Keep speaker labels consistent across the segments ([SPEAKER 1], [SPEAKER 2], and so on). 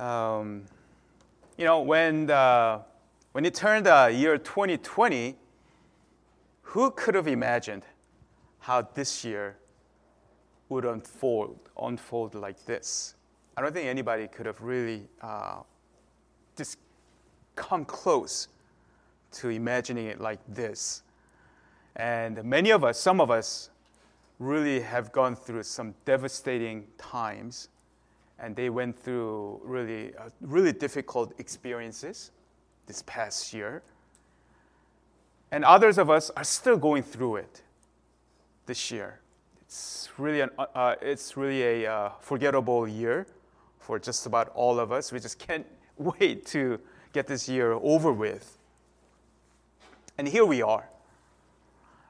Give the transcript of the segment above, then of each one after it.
[SPEAKER 1] Um, you know, when, the, when it turned the year 2020, who could have imagined how this year would unfold, unfold like this? I don't think anybody could have really uh, just come close to imagining it like this. And many of us, some of us, really have gone through some devastating times, and they went through really, uh, really difficult experiences this past year. And others of us are still going through it this year. It's really, an, uh, uh it's really a uh, forgettable year for just about all of us. We just can't wait to get this year over with. And here we are.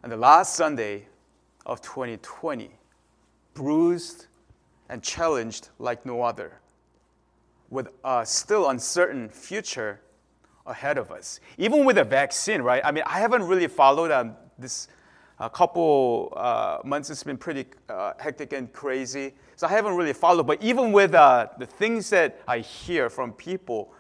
[SPEAKER 1] And the last Sunday of 2020, bruised and challenged like no other, with a still uncertain future ahead of us. Even with a vaccine, right? I mean, I haven't really followed um, this a couple uh, months. It's been pretty uh, hectic and crazy, so I haven't really followed. But even with uh, the things that I hear from people,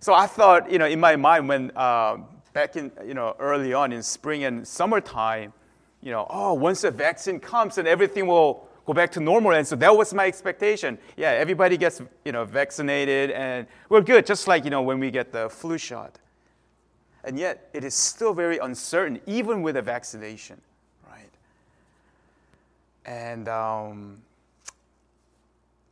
[SPEAKER 1] so I thought, you know, in my mind when uh, back in, you know, early on in spring and summertime, you know, oh, once the vaccine comes and everything will go back to normal. And so that was my expectation. Yeah, everybody gets, you know, vaccinated and we're good, just like, you know, when we get the flu shot. And yet, it is still very uncertain, even with a vaccination, right? And um,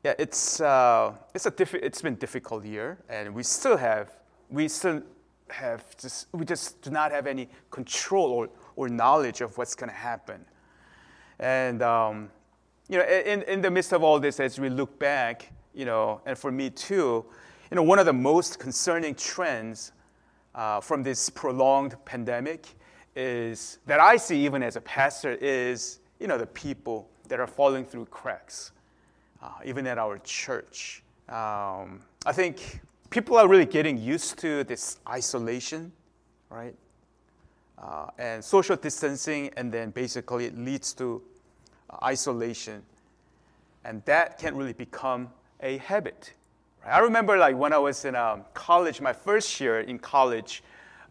[SPEAKER 1] yeah, it's, uh, it's, a it's been difficult year, and we still have, we still have just, we just do not have any control or, or knowledge of what's going to happen. And, um, you know, in, in the midst of all this, as we look back, you know, and for me too, you know, one of the most concerning trends uh, from this prolonged pandemic is that I see even as a pastor is, you know, the people that are falling through cracks, uh, even at our church. Um, I think people are really getting used to this isolation, right? Uh, and social distancing, and then basically it leads to isolation. And that can really become a habit. Right? I remember like when I was in um, college, my first year in college,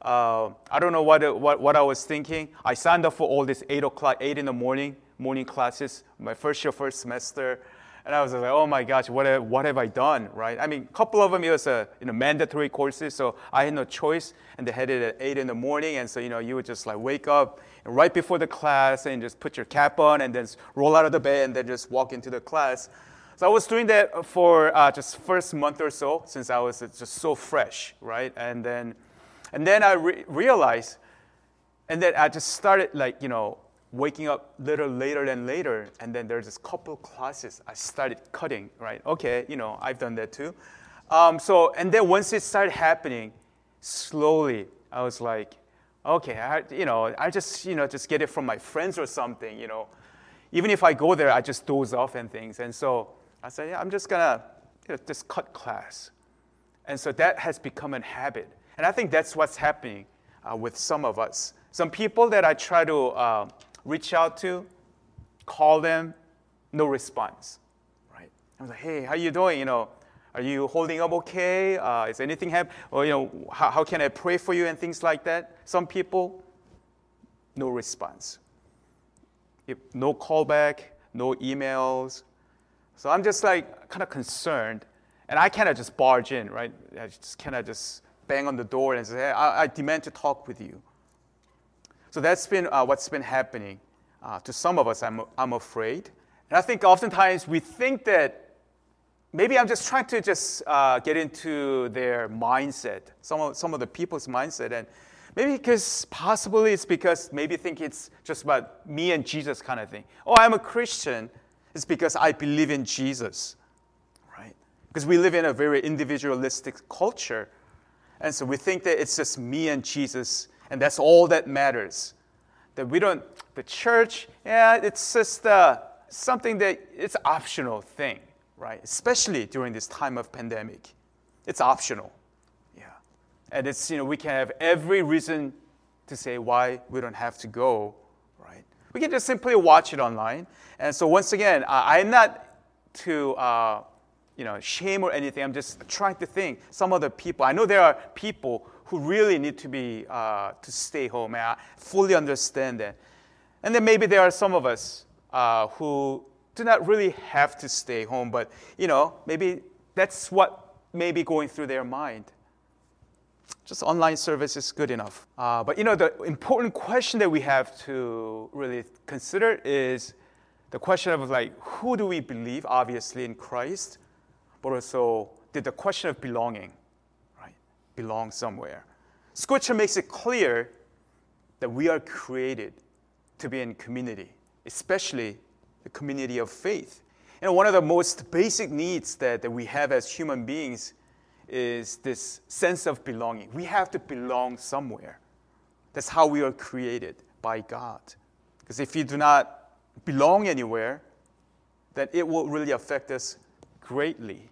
[SPEAKER 1] uh, I don't know what, what, what I was thinking. I signed up for all this 8 o'clock, 8 in the morning, morning classes, my first year, first semester. And I was like, oh my gosh, what have, what have I done, right? I mean, a couple of them, it was a, you know, mandatory courses, so I had no choice. And they had it at 8 in the morning, and so, you know, you would just like wake up and right before the class and just put your cap on and then roll out of the bed and then just walk into the class. So I was doing that for uh, just first month or so since I was just so fresh, right? And then, and then I re- realized, and then I just started like, you know, waking up little later than later, and then there's this couple classes I started cutting, right? Okay, you know, I've done that too. Um, so, and then once it started happening, slowly, I was like, okay, I, you know, I just, you know, just get it from my friends or something, you know. Even if I go there, I just doze off and things. And so I said, yeah, I'm just gonna you know, just cut class. And so that has become a habit. And I think that's what's happening uh, with some of us. Some people that I try to uh, reach out to, call them, no response, right? I was like, hey, how you doing? You know, are you holding up okay? Uh, is anything happening? Or, you know, how, how can I pray for you and things like that? Some people, no response. If, no callback, no emails. So I'm just like kind of concerned. And I kind of just barge in, right? I just kind of just bang on the door and say, hey, I, I demand to talk with you. So that's been uh, what's been happening uh, to some of us, I'm, I'm afraid. And I think oftentimes we think that maybe I'm just trying to just uh, get into their mindset, some of, some of the people's mindset. And maybe because possibly it's because maybe think it's just about me and Jesus kind of thing. Oh, I'm a Christian. It's because I believe in Jesus, right? Because we live in a very individualistic culture. And so we think that it's just me and Jesus and that's all that matters. That we don't, the church, yeah, it's just uh, something that it's optional thing, right? Especially during this time of pandemic. It's optional. Yeah. And it's, you know, we can have every reason to say why we don't have to go, right? We can just simply watch it online. And so once again, I'm not to uh, you know, shame or anything. I'm just trying to think. Some other people, I know there are people who really need to be uh, to stay home, and I fully understand that. And then maybe there are some of us uh, who do not really have to stay home, but you know, maybe that's what may be going through their mind. Just online service is good enough. Uh, but you know, the important question that we have to really consider is the question of like, who do we believe? Obviously, in Christ, but also the, the question of belonging, right? Belong somewhere. Scripture makes it clear that we are created to be in community, especially the community of faith. And one of the most basic needs that, that we have as human beings is this sense of belonging. We have to belong somewhere. That's how we are created by God. Because if you do not belong anywhere, then it will really affect us greatly.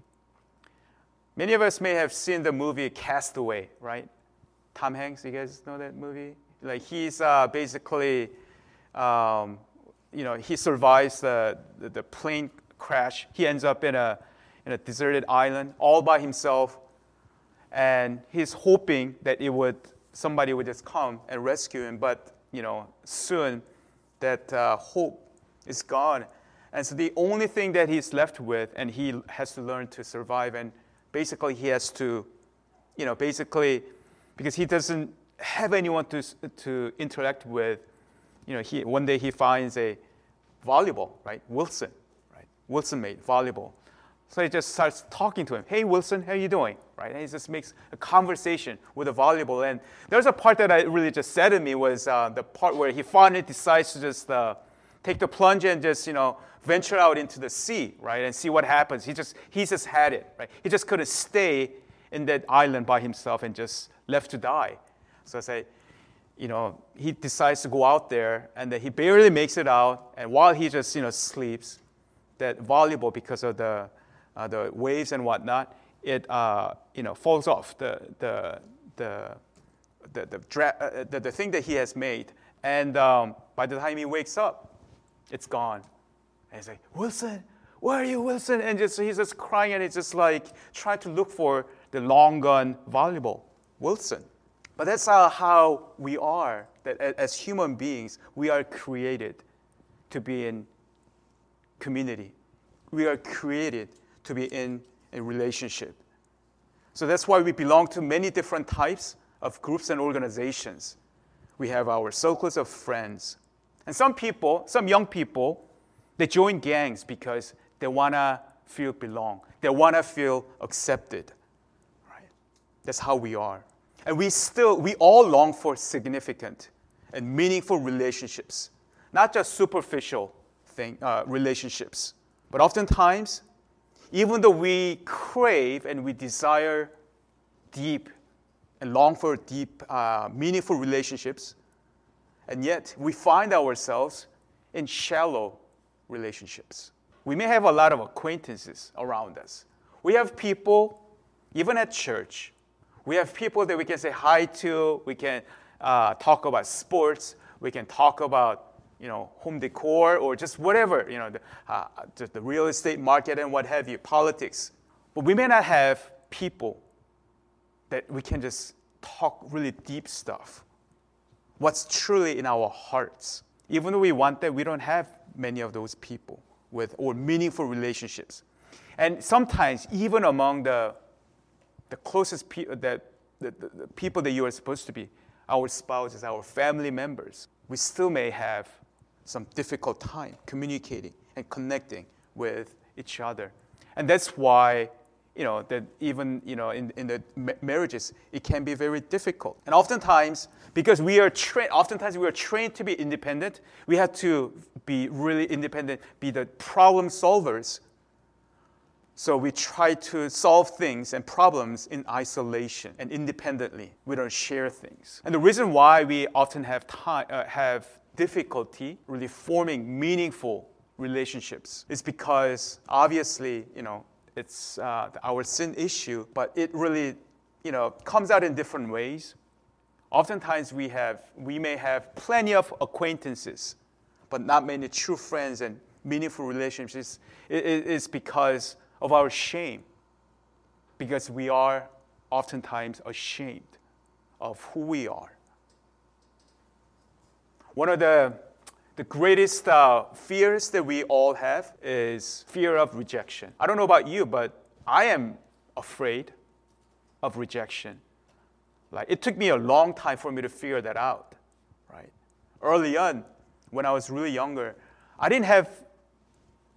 [SPEAKER 1] Many of us may have seen the movie Castaway, right? Tom Hanks, you guys know that movie? Like he's uh, basically, um, you know, he survives the, the, the plane crash. He ends up in a, in a deserted island all by himself. And he's hoping that it would, somebody would just come and rescue him. But, you know, soon that uh, hope is gone. And so the only thing that he's left with, and he has to learn to survive, and basically he has to, you know, basically, because he doesn't have anyone to, to interact with, you know, he, one day he finds a volleyball, right? Wilson. right? Wilson made, volleyball. So he just starts talking to him. Hey, Wilson, how you doing? Right? And he just makes a conversation with the volleyball. And there's a part that I really just said to me was uh, the part where he finally decides to just uh, take the plunge and just, you know, venture out into the sea, right? And see what happens. He just, he just had it, right? He just couldn't stay in that island by himself and just left to die. So I say, you know, he decides to go out there and then he barely makes it out. And while he just, you know, sleeps, that volleyball, because of the, uh, the waves and whatnot, it uh, you know, falls off the, the, the, the, the, dra- uh, the, the, thing that he has made. And um, by the time he wakes up, it's gone. And he's like, Wilson, where are you, Wilson? And just, he's just crying and he's just like trying to look for the long gun volleyball, Wilson. But that's how we are, that as human beings, we are created to be in community. We are created to be in a relationship. So that's why we belong to many different types of groups and organizations. We have our circles of friends. And some people, some young people, they join gangs because they want to feel belong. They want to feel accepted. Right? That's how we are. And we still, we all long for significant and meaningful relationships, not just superficial thing, uh, relationships. But oftentimes, even though we crave and we desire deep and long for deep, uh, meaningful relationships, and yet we find ourselves in shallow relationships. We may have a lot of acquaintances around us. We have people, even at church, we have people that we can say hi to, we can uh, talk about sports, we can talk about you know, home decor or just whatever, you know, the, uh, just the real estate market and what have you, politics. But we may not have people that we can just talk really deep stuff. What's truly in our hearts. Even though we want that, we don't have many of those people with or meaningful relationships. And sometimes, even among the, the closest people uh, that the, the, the people that you are supposed to be, our spouses, our family members, we still may have some difficult time communicating and connecting with each other. And that's why, you know, that even, you know, in, in the marriages, it can be very difficult. And oftentimes, because we are trained, oftentimes we are trained to be independent, we have to be really independent, be the problem solvers. So we try to solve things and problems in isolation and independently. We don't share things. And the reason why we often have time, uh, have difficulty really forming meaningful relationships is because obviously, you know, it's uh, our sin issue, but it really, you know, comes out in different ways. Oftentimes we have, we may have plenty of acquaintances, but not many true friends and meaningful relationships. It is because of our shame because we are oftentimes ashamed of who we are. One of the, the greatest uh, fears that we all have is fear of rejection. I don't know about you, but I am afraid of rejection. Like it took me a long time for me to figure that out, right? Early on, when I was really younger, I didn't have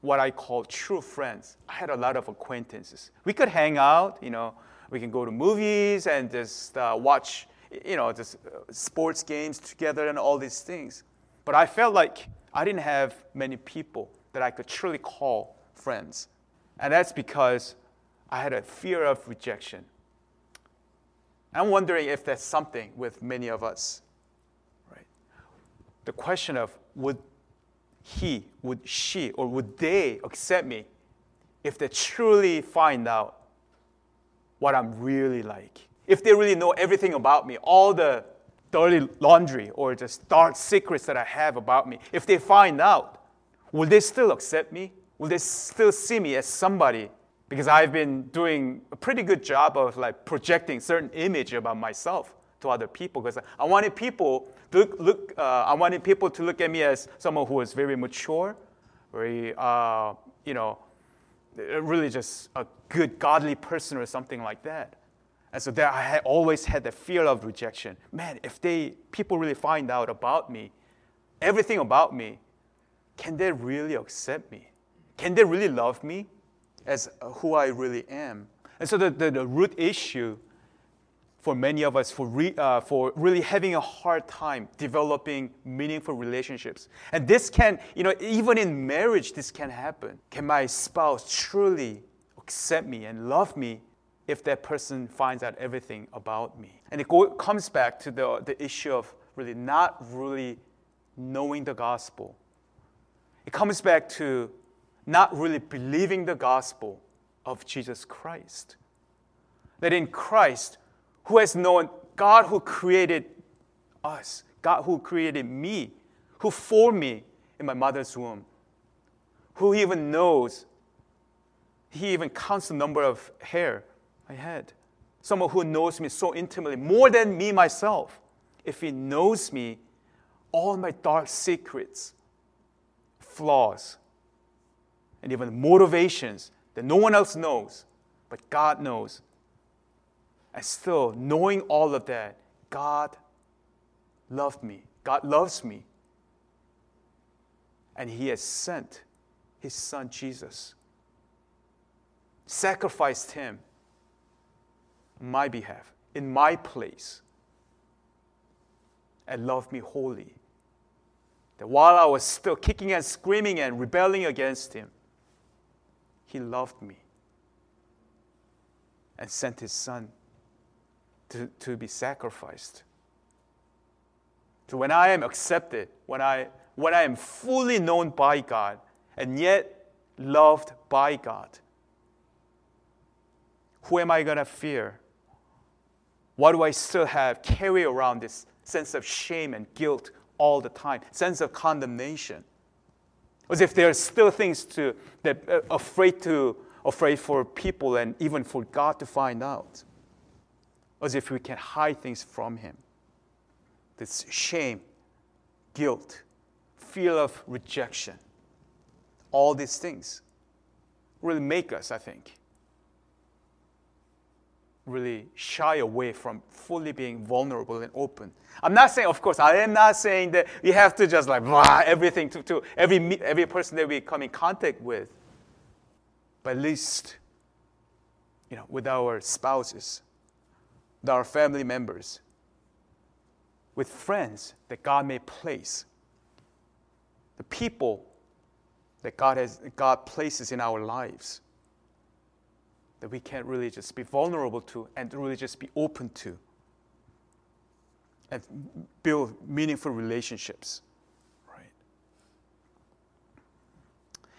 [SPEAKER 1] what I call true friends. I had a lot of acquaintances. We could hang out, you know, we can go to movies and just uh, watch, you know, just uh, sports games together and all these things. But I felt like I didn't have many people that I could truly call friends. And that's because I had a fear of rejection. I'm wondering if that's something with many of us. Right? The question of would he, would she, or would they accept me if they truly find out what I'm really like? If they really know everything about me, all the dirty laundry or just dark secrets that I have about me, if they find out, will they still accept me? Will they still see me as somebody? Because I've been doing a pretty good job of like projecting certain image about myself to other people because I wanted people look, look uh, I wanted people to look at me as someone who was very mature, very, uh, you know, really just a good, godly person or something like that. And so there, I had always had the fear of rejection. Man, if they people really find out about me, everything about me, can they really accept me? Can they really love me as who I really am? And so the, the, the root issue for many of us for, re, uh, for really having a hard time developing meaningful relationships. And this can, you know, even in marriage, this can happen. Can my spouse truly accept me and love me if that person finds out everything about me? And it go, comes back to the, the issue of really not really knowing the gospel. It comes back to not really believing the gospel of Jesus Christ. That in Christ, who has known God who created us, God who created me, who formed me in my mother's womb, who even knows, he even counts the number of hair I had. Someone who knows me so intimately, more than me myself. If he knows me, all my dark secrets, flaws, and even motivations that no one else knows, but God knows, and still, knowing all of that, God loved me. God loves me. And He has sent His Son Jesus, sacrificed Him on my behalf, in my place, and loved me wholly. That while I was still kicking and screaming and rebelling against Him, He loved me and sent His Son to, to be sacrificed. So when I am accepted, when I, when I am fully known by God, and yet loved by God, who am I going to fear? Why do I still have, carry around this sense of shame and guilt all the time, sense of condemnation? As if there are still things to, that uh, afraid to, afraid for people and even for God to find out as if we can hide things from Him. This shame, guilt, fear of rejection, all these things really make us, I think, really shy away from fully being vulnerable and open. I'm not saying, of course, I am not saying that we have to just like blah, everything to, to every, every person that we come in contact with. But at least, you know, with our spouses, with our family members, with friends that God may place, the people that God, has, God places in our lives that we can't really just be vulnerable to and really just be open to and build meaningful relationships. Right.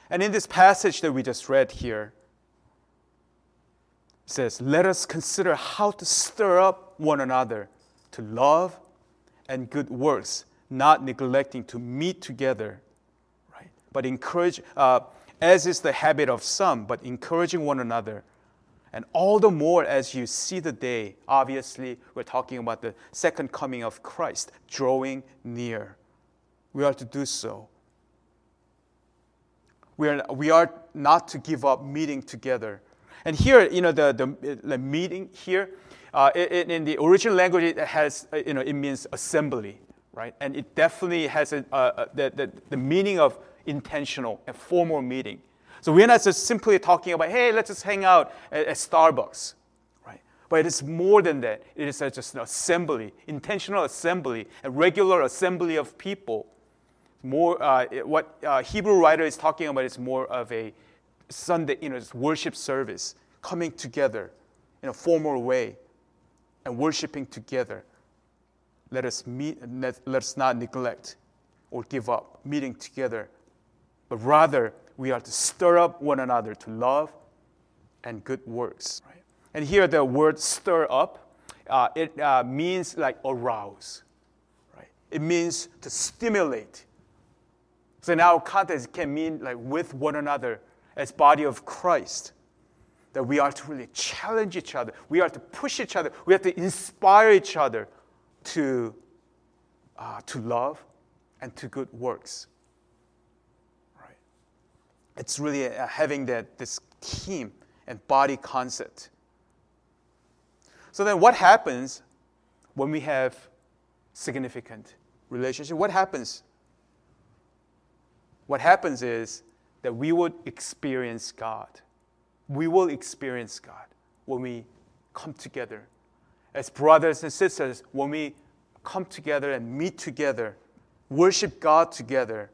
[SPEAKER 1] And in this passage that we just read here, says, Let us consider how to stir up one another to love and good works, not neglecting to meet together, right? But encourage, uh, as is the habit of some, but encouraging one another. And all the more as you see the day, obviously, we're talking about the second coming of Christ drawing near. We are to do so. We are, we are not to give up meeting together. And here, you know, the, the, the meeting here, uh, in, in, the original language, it has, uh, you know, it means assembly, right? And it definitely has a, uh, the, the, the meaning of intentional and formal meeting. So we're not just simply talking about, hey, let's just hang out at, at Starbucks, right? But it is more than that. It is just an assembly, intentional assembly, a regular assembly of people. More, uh, what uh, Hebrew writer is talking about is more of a Sunday, you know, worship service, coming together in a formal way and worshiping together. Let us meet, let, let us not neglect or give up meeting together, but rather we are to stir up one another to love and good works. Right? And here the word stir up, uh, it uh, means like arouse. Right? It means to stimulate. So in our context, it can mean like with one another as body of Christ. That we are to really challenge each other. We are to push each other. We have to inspire each other to, uh, to love and to good works. Right? It's really uh, having that, this team and body concept. So then what happens when we have significant relationship? What happens? What happens is that we would experience God. We will experience God when we come together. As brothers and sisters, when we come together and meet together, worship God together,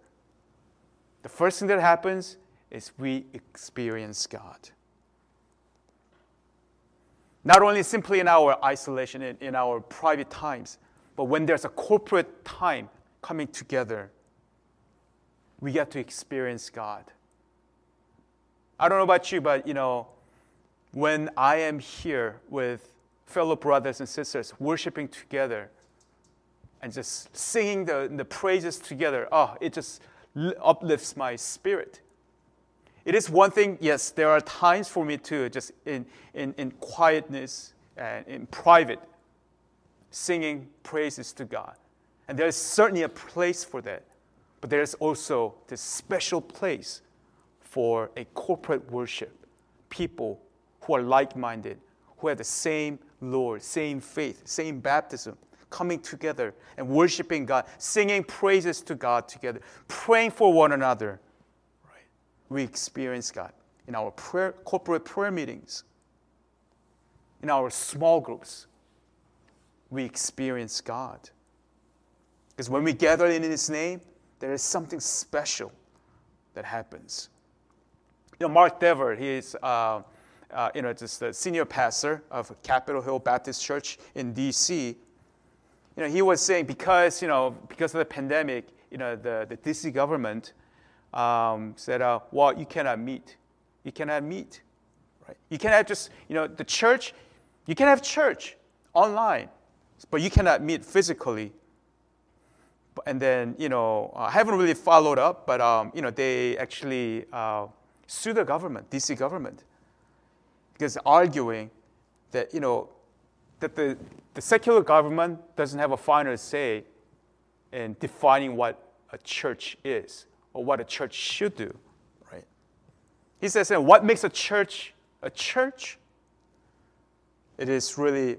[SPEAKER 1] the first thing that happens is we experience God. Not only simply in our isolation, in, in our private times, but when there's a corporate time coming together, we get to experience God. I don't know about you, but you know, when I am here with fellow brothers and sisters worshiping together and just singing the, the praises together, oh, it just uplifts my spirit. It is one thing, yes, there are times for me too, just in, in, in quietness and in private, singing praises to God. And there is certainly a place for that. But there is also this special place for a corporate worship. People who are like minded, who have the same Lord, same faith, same baptism, coming together and worshiping God, singing praises to God together, praying for one another. Right? We experience God in our prayer, corporate prayer meetings, in our small groups. We experience God. Because when we gather in His name, there is something special that happens. You know, Mark Dever, he is, uh, uh, you know, just the senior pastor of Capitol Hill Baptist Church in D.C. You know, he was saying because, you know, because of the pandemic, you know, the, the D.C. government um, said, uh, well, you cannot meet. You cannot meet, right? You cannot just, you know, the church, you can have church online, but you cannot meet physically and then you know I haven't really followed up, but um, you know they actually uh, sue the government, DC government, because arguing that you know that the, the secular government doesn't have a final say in defining what a church is or what a church should do, right? He says, and what makes a church a church? It is really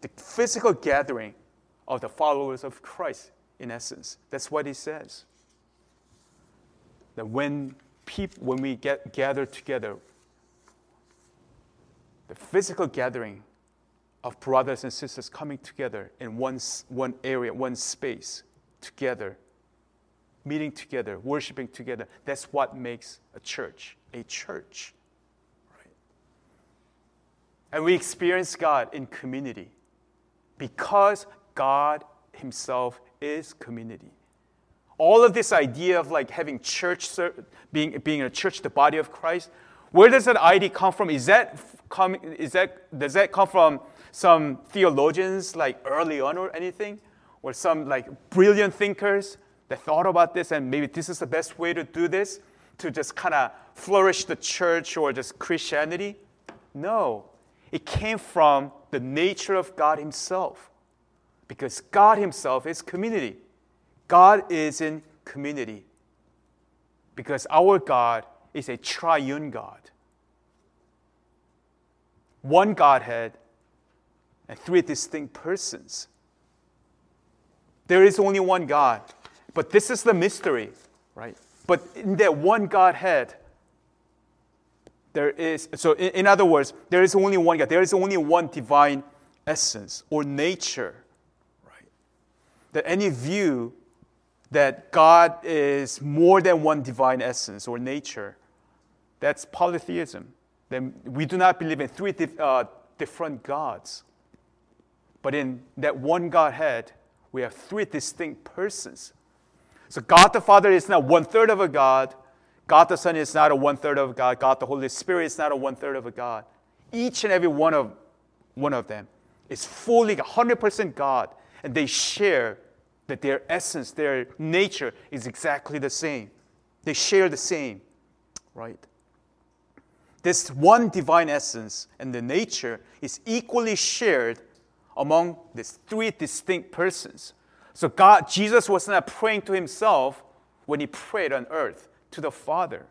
[SPEAKER 1] the physical gathering of the followers of Christ, in essence. That's what he says. That when people, when we get gathered together, the physical gathering of brothers and sisters coming together in one, one area, one space, together, meeting together, worshiping together, that's what makes a church a church. Right? And we experience God in community because God Himself is community all of this idea of like having church, being, being a church, the body of Christ, where does that idea come from? Is that come, is that, does that come from some theologians like early on or anything? Or some like brilliant thinkers that thought about this and maybe this is the best way to do this? to just kind of flourish the church or just Christianity. No, it came from the nature of God Himself. Because God Himself is community. God is in community. Because our God is a triune God. One Godhead and three distinct persons. There is only one God. But this is the mystery, right? But in that one Godhead, there is, so in, in other words, there is only one God. There is only one divine essence or nature, right? That any view that God is more than one divine essence or nature, that's polytheism. Then we do not believe in three dif- uh, different gods. But in that one Godhead, we have three distinct persons. So God the Father is not one third of a God. God the Son is not a one third of a God. God the Holy Spirit is not a one third of a God. Each and every one of, one of them is fully 100% God. And they share that their essence, their nature is exactly the same. They share the same, right? This one divine essence and the nature is equally shared among these three distinct persons. So God, Jesus was not praying to himself when he prayed on earth to the Father.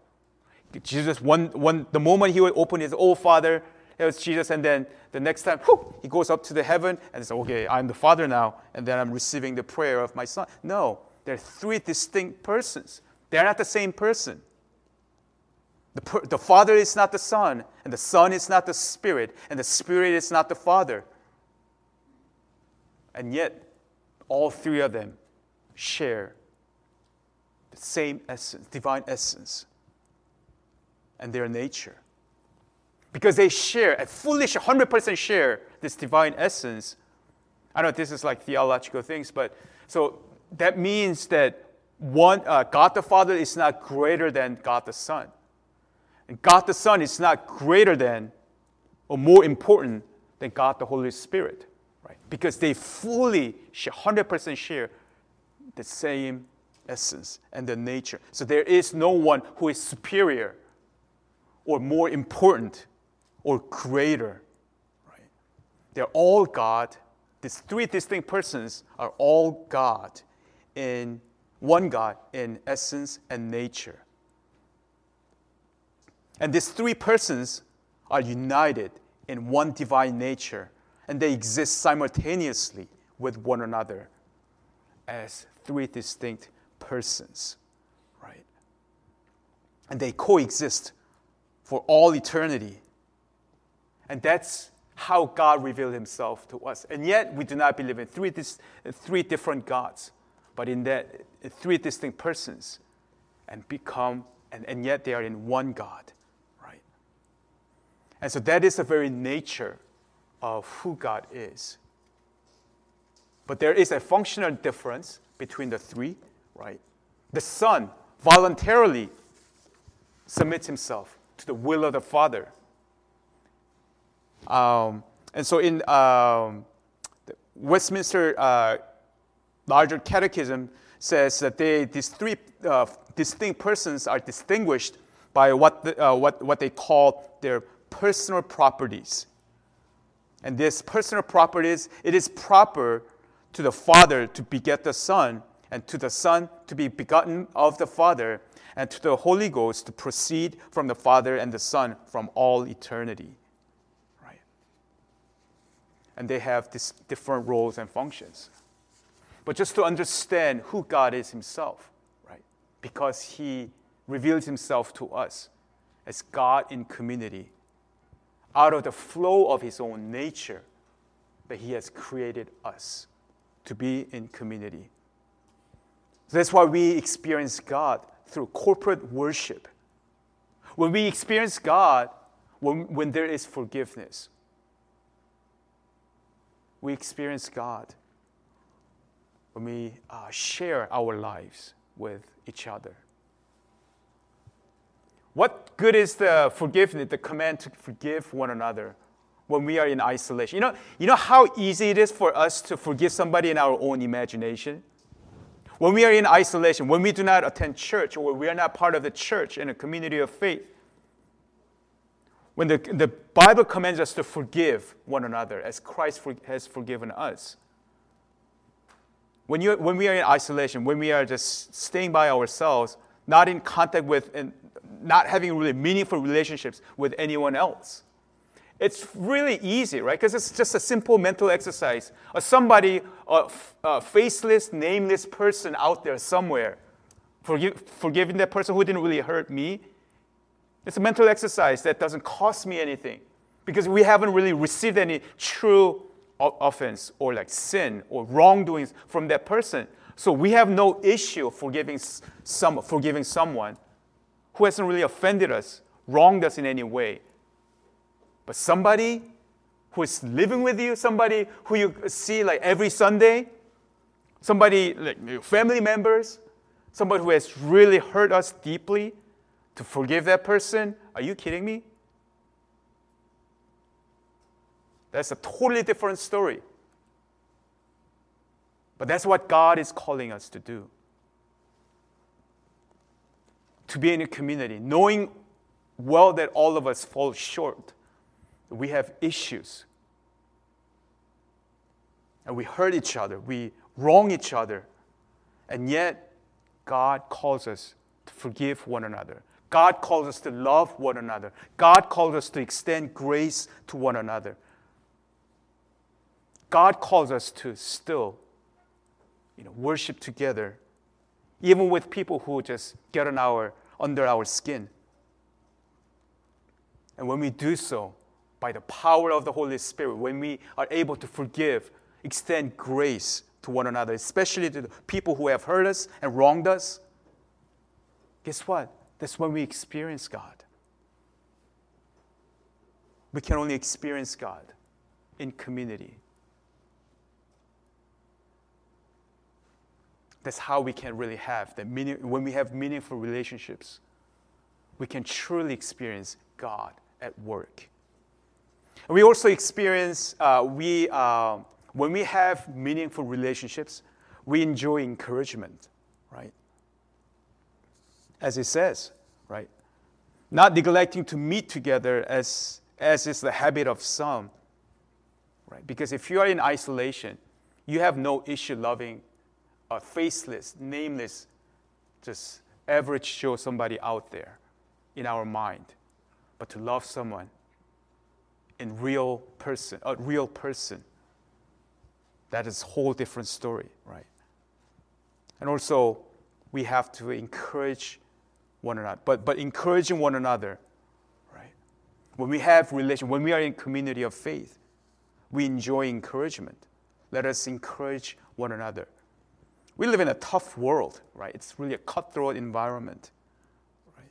[SPEAKER 1] Jesus, one, one, the moment he would open his, oh Father, it was Jesus, and then the next time, he goes up to the heaven and says, okay, I'm the Father now, and then I'm receiving the prayer of my Son. No, they're three distinct persons. They're not the same person. The, the Father is not the Son, and the Son is not the Spirit, and the Spirit is not the Father. And yet, all three of them share the same essence, divine essence, and their nature. Because they share, a foolish 100% share this divine essence. I know this is like theological things, but so that means that one, uh, God the Father is not greater than God the Son. And God the Son is not greater than or more important than God the Holy Spirit right? Because they fully, 100% share the same essence and the nature. So there is no one who is superior or more important or creator. right? They're all God. These three distinct persons are all God in one God in essence and nature. And these three persons are united in one divine nature and they exist simultaneously with one another as three distinct persons, right? And they coexist for all eternity. And that's how God revealed himself to us. And yet we do not believe in three, dis- three different gods, but in that three distinct persons and become, and, and yet they are in one God, right? And so that is the very nature of who God is. But there is a functional difference between the three, right? The Son voluntarily submits himself to the will of the Father. Um, and so in um, Westminster uh, Larger Catechism says that they, these three uh, distinct persons are distinguished by what, the, uh, what, what they call their personal properties. And this personal properties, it is proper to the Father to beget the Son, and to the Son to be begotten of the Father, and to the Holy Ghost to proceed from the Father and the Son from all eternity. And they have these different roles and functions. But just to understand who God is Himself, right? Because He reveals Himself to us as God in community out of the flow of his own nature that he has created us to be in community. That's why we experience God through corporate worship. When we experience God, when, when there is forgiveness, we experience God when we uh, share our lives with each other. What good is the forgiveness, the command to forgive one another when we are in isolation? You know, you know how easy it is for us to forgive somebody in our own imagination? When we are in isolation, when we do not attend church or we are not part of the church in a community of faith, when the, the Bible commands us to forgive one another as Christ for, has forgiven us. When, you, when we are in isolation, when we are just staying by ourselves, not in contact with and not having really meaningful relationships with anyone else, it's really easy, right? Because it's just a simple mental exercise. Or somebody, uh, a, a uh, faceless, nameless person out there somewhere, forgive, forgiving that person who didn't really hurt me. It's a mental exercise that doesn't cost me anything because we haven't really received any true offense or like sin or wrongdoings from that person. So we have no issue forgiving, some, forgiving someone who hasn't really offended us, wronged us in any way. But somebody who is living with you, somebody who you see like every Sunday, somebody like family members, somebody who has really hurt us deeply, to forgive that person, are you kidding me? That's a totally different story. But that's what God is calling us to do. To be in a community, knowing well that all of us fall short we have issues. And we hurt each other, we wrong each other. And yet, God calls us to forgive one another. God calls us to love one another. God calls us to extend grace to one another. God calls us to still you know, worship together, even with people who just get on our, under our skin. And when we do so, by the power of the Holy Spirit, when we are able to forgive, extend grace to one another, especially to the people who have hurt us and wronged us, guess what? That's when we experience God. We can only experience God in community. That's how we can really have that meaning. When we have meaningful relationships, we can truly experience God at work. We also experience, uh, we, uh, when we have meaningful relationships, we enjoy encouragement, right? As it says, right? Not neglecting to meet together as, as is the habit of some, right? Because if you are in isolation, you have no issue loving a faceless, nameless, just average Joe somebody out there in our mind. But to love someone in real person, a real person, that is a whole different story, right? And also, we have to encourage one another. But, but encouraging one another, right? When we have relation, when we are in community of faith, we enjoy encouragement. Let us encourage one another. We live in a tough world, right? It's really a cutthroat environment, right?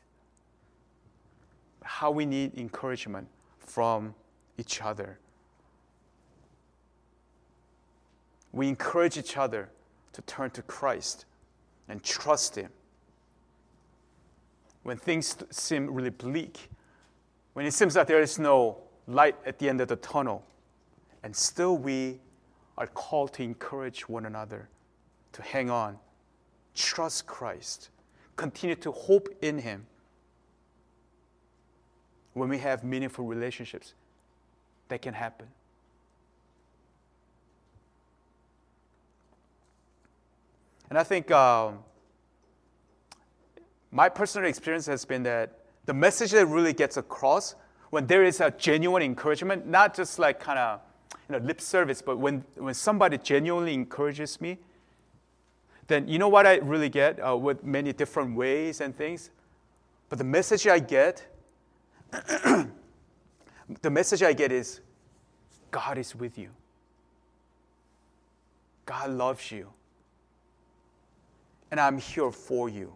[SPEAKER 1] How we need encouragement from each other. We encourage each other to turn to Christ and trust Him. When things seem really bleak, when it seems that there is no light at the end of the tunnel, and still we are called to encourage one another to hang on, trust Christ, continue to hope in Him. When we have meaningful relationships, that can happen. And I think um, my personal experience has been that the message that really gets across when there is a genuine encouragement, not just like kind of you know, lip service, but when, when somebody genuinely encourages me, then you know what I really get uh, with many different ways and things? But the message I get the message I get is God is with you. God loves you. And I'm here for you.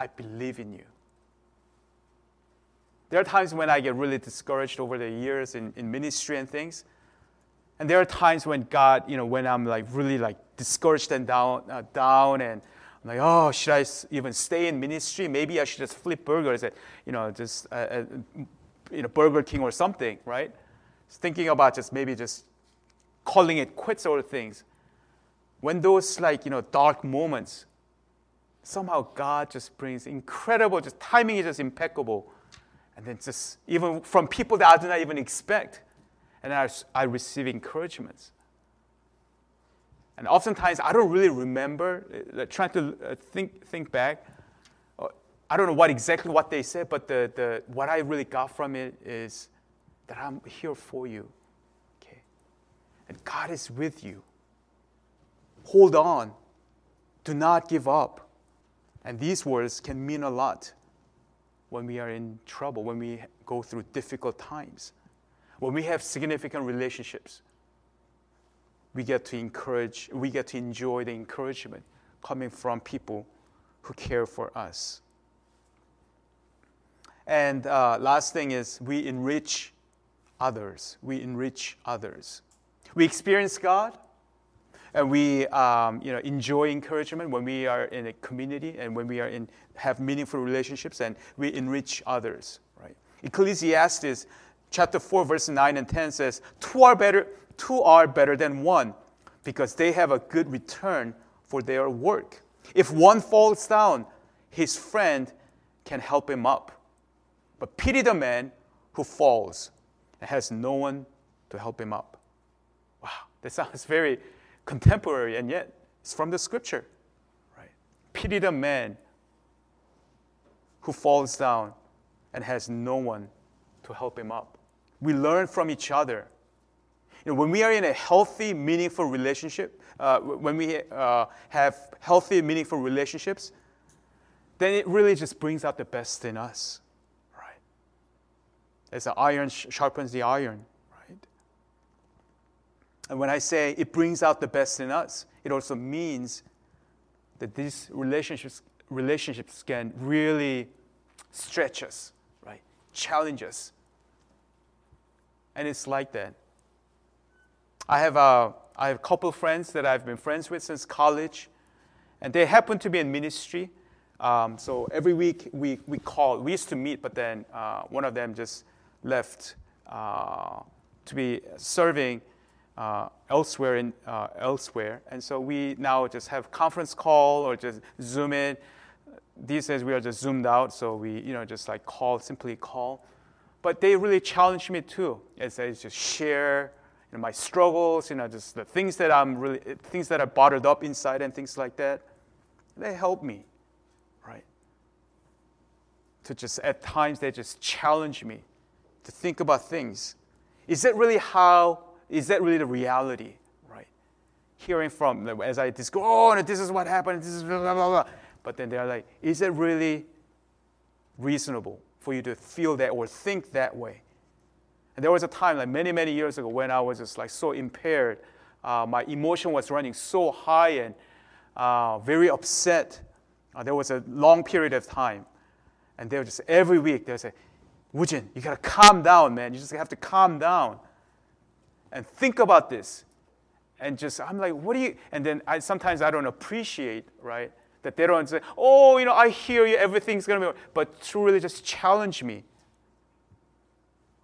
[SPEAKER 1] I believe in you. There are times when I get really discouraged over the years in, in ministry and things. And there are times when God, you know, when I'm like really like discouraged and down, uh, down and I'm like, oh, should I even stay in ministry? Maybe I should just flip burgers at, you know, just uh, uh, you know, Burger King or something, right? Just Thinking about just maybe just calling it quits or things. when those like, you know, dark moments, somehow God just brings incredible, just timing is just impeccable. And then just even from people that I did not even expect. And I, I receive encouragements. And oftentimes I don't really remember, uh, trying to uh, think, think back. Uh, I don't know what exactly what they said, but the, the, what I really got from it is that I'm here for you. Okay? And God is with you. Hold on. Do not give up. And these words can mean a lot when we are in trouble, when we go through difficult times, when we have significant relationships. We get to encourage, we get to enjoy the encouragement coming from people who care for us. And uh, last thing is we enrich others. We enrich others. We experience God and we um, you know, enjoy encouragement when we are in a community and when we are in, have meaningful relationships and we enrich others. Right? Ecclesiastes chapter 4, verse 9 and 10 says, Two are better, two are better than one because they have a good return for their work. If one falls down, his friend can help him up. But pity the man who falls and has no one to help him up. Wow, that sounds very contemporary, and yet it's from the scripture. Right? Pity the man who falls down and has no one to help him up. We learn from each other. You know, when we are in a healthy, meaningful relationship, uh, when we uh, have healthy, meaningful relationships, then it really just brings out the best in us, right? As the iron sharpens the iron? And when I say it brings out the best in us, it also means that these relationships, relationships can really stretch us, right? Challenge us. And it's like that. I have a, I have a couple friends that I've been friends with since college, and they happen to be in ministry. Um, so every week we, we call. We used to meet, but then uh, one of them just left uh, to be serving uh, elsewhere in uh, elsewhere, and so we now just have conference call or just Zoom in. These days we are just zoomed out, so we you know just like call, simply call. But they really challenged me too, as I just share you know, my struggles, you know, just the things that I'm really things that are bottled up inside and things like that. They help me right? to just, at times, they just challenge me to think about things. Is that really how, is that really the reality, right? Hearing from, as I just go, oh, and this is what happened, this is blah, blah, blah. But then they're like, is it really reasonable for you to feel that or think that way? And there was a time, like many, many years ago, when I was just like so impaired. Uh, my emotion was running so high and uh, very upset. Uh, there was a long period of time and they would just, every week, they would say, Woojin, you gotta calm down, man. You just have to calm down and think about this. And just, I'm like, what do you, and then I, sometimes I don't appreciate, right? That they don't say, oh, you know, I hear you, everything's gonna be, but to really just challenge me.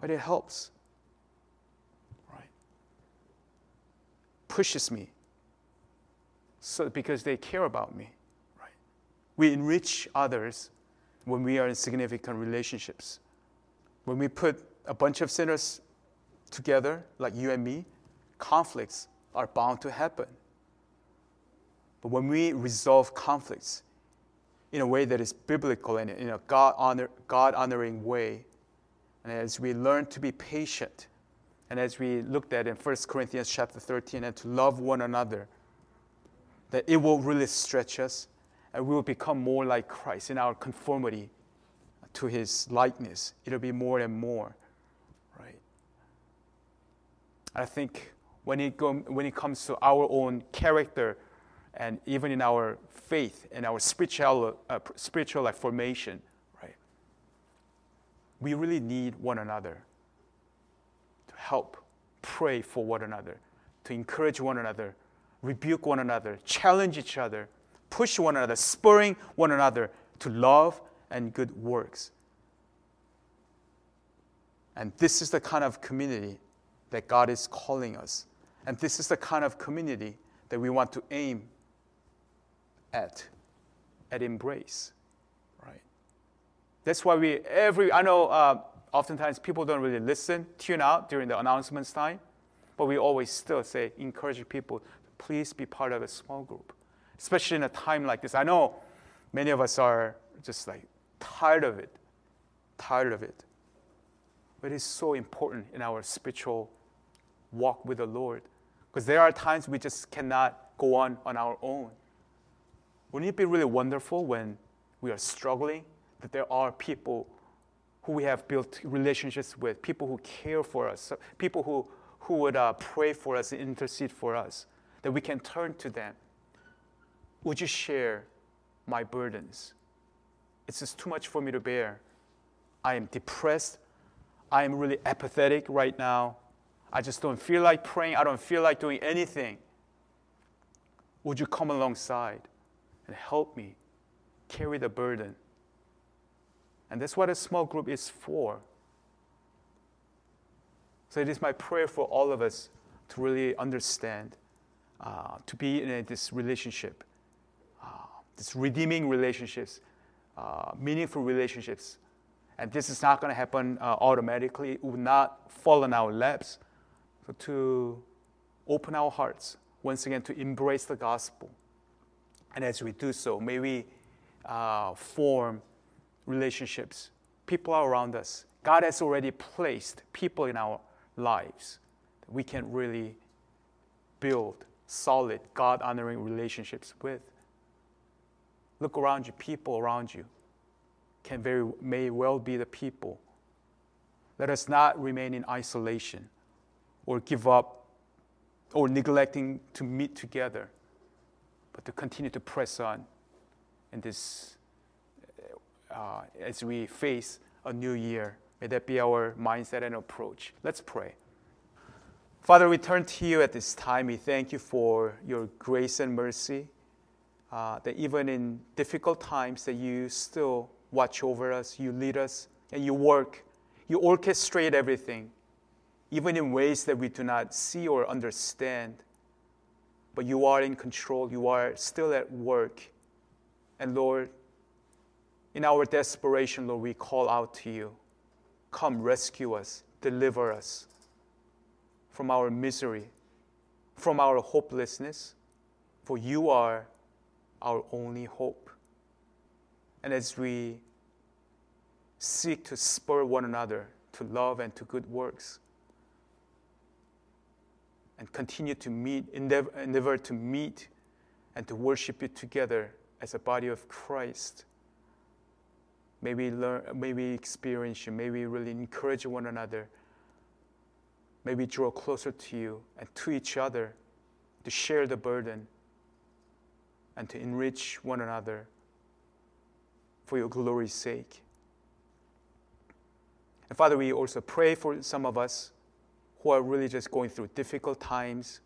[SPEAKER 1] But it helps, right? Pushes me. So, because they care about me, right? We enrich others when we are in significant relationships. When we put a bunch of sinners together, like you and me, conflicts are bound to happen. But when we resolve conflicts in a way that is biblical and in a God, honor, God honoring way, and as we learn to be patient, and as we looked at in 1 Corinthians chapter 13, and to love one another, that it will really stretch us and we will become more like Christ in our conformity to his likeness. It'll be more and more? I think when it, go, when it comes to our own character and even in our faith and our spiritual, uh, spiritual like formation, right? We really need one another to help, pray for one another, to encourage one another, rebuke one another, challenge each other, push one another, spurring one another to love and good works. And this is the kind of community that God is calling us. And this is the kind of community that we want to aim at, at embrace, right? That's why we every I know uh, oftentimes people don't really listen, tune out during the announcements time, but we always still say encouraging people, please be part of a small group, especially in a time like this. I know many of us are just like tired of it, tired of it. But it is so important in our spiritual walk with the Lord. Because there are times we just cannot go on on our own. Wouldn't it be really wonderful when we are struggling that there are people who we have built relationships with, people who care for us, people who, who would uh, pray for us and intercede for us, that we can turn to them. Would you share my burdens? It's just too much for me to bear. I am depressed. I am really apathetic right now. I just don't feel like praying. I don't feel like doing anything. Would you come alongside and help me carry the burden? And that's what a small group is for. So it is my prayer for all of us to really understand, uh, to be in a, this relationship, uh, this redeeming relationships, uh, meaningful relationships and this is not going to happen uh, automatically. It will not fall on our laps. To open our hearts once again to embrace the gospel. And as we do so, may we uh, form relationships, people are around us. God has already placed people in our lives we can really build solid, God honoring relationships with. Look around you, people around you can very may well be the people. Let us not remain in isolation or give up or neglecting to meet together, but to continue to press on in this uh, as we face a new year. May that be our mindset and approach. Let's pray. Father, we turn to you at this time. We thank you for your grace and mercy. Uh, that even in difficult times, that you still watch over us, you lead us, and you work. You orchestrate everything, even in ways that we do not see or understand. But you are in control, you are still at work. And Lord, in our desperation, Lord, we call out to you. Come rescue us, deliver us from our misery, from our hopelessness, for you are our only hope. And as we seek to spur one another to love and to good works, and continue to meet, endeavor, endeavor to meet and to worship you together as a body of Christ. May we learn, may we experience you, may we really encourage one another. May we draw closer to you and to each other to share the burden and to enrich one another for your glory's sake. And Father, we also pray for some of us who are really just going through difficult times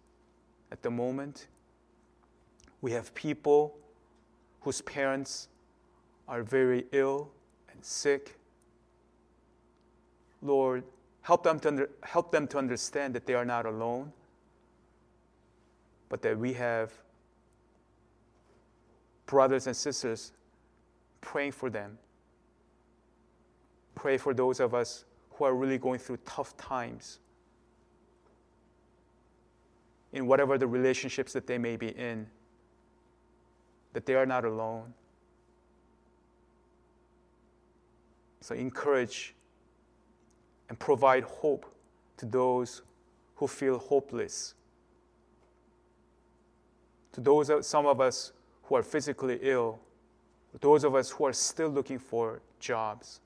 [SPEAKER 1] at the moment. We have people whose parents are very ill and sick. Lord, help them to, under, help them to understand that they are not alone, but that we have brothers and sisters praying for them. Pray for those of us who are really going through tough times in whatever the relationships that they may be in, that they are not alone. So encourage and provide hope to those who feel hopeless. To those, some of us who are physically ill, those of us who are still looking for jobs,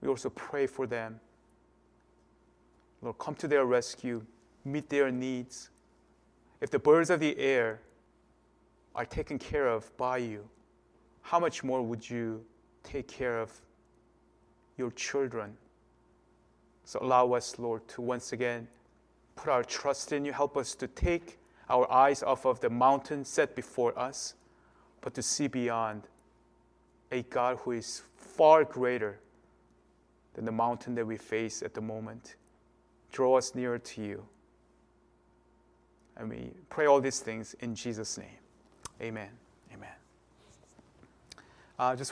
[SPEAKER 1] we also pray for them. Lord, come to their rescue, meet their needs. If the birds of the air are taken care of by you, how much more would you take care of your children? So allow us, Lord, to once again put our trust in you. Help us to take our eyes off of the mountain set before us, but to see beyond a God who is far greater than the mountain that we face at the moment. Draw us nearer to you. And we pray all these things in Jesus' name. Amen. Amen. Uh, just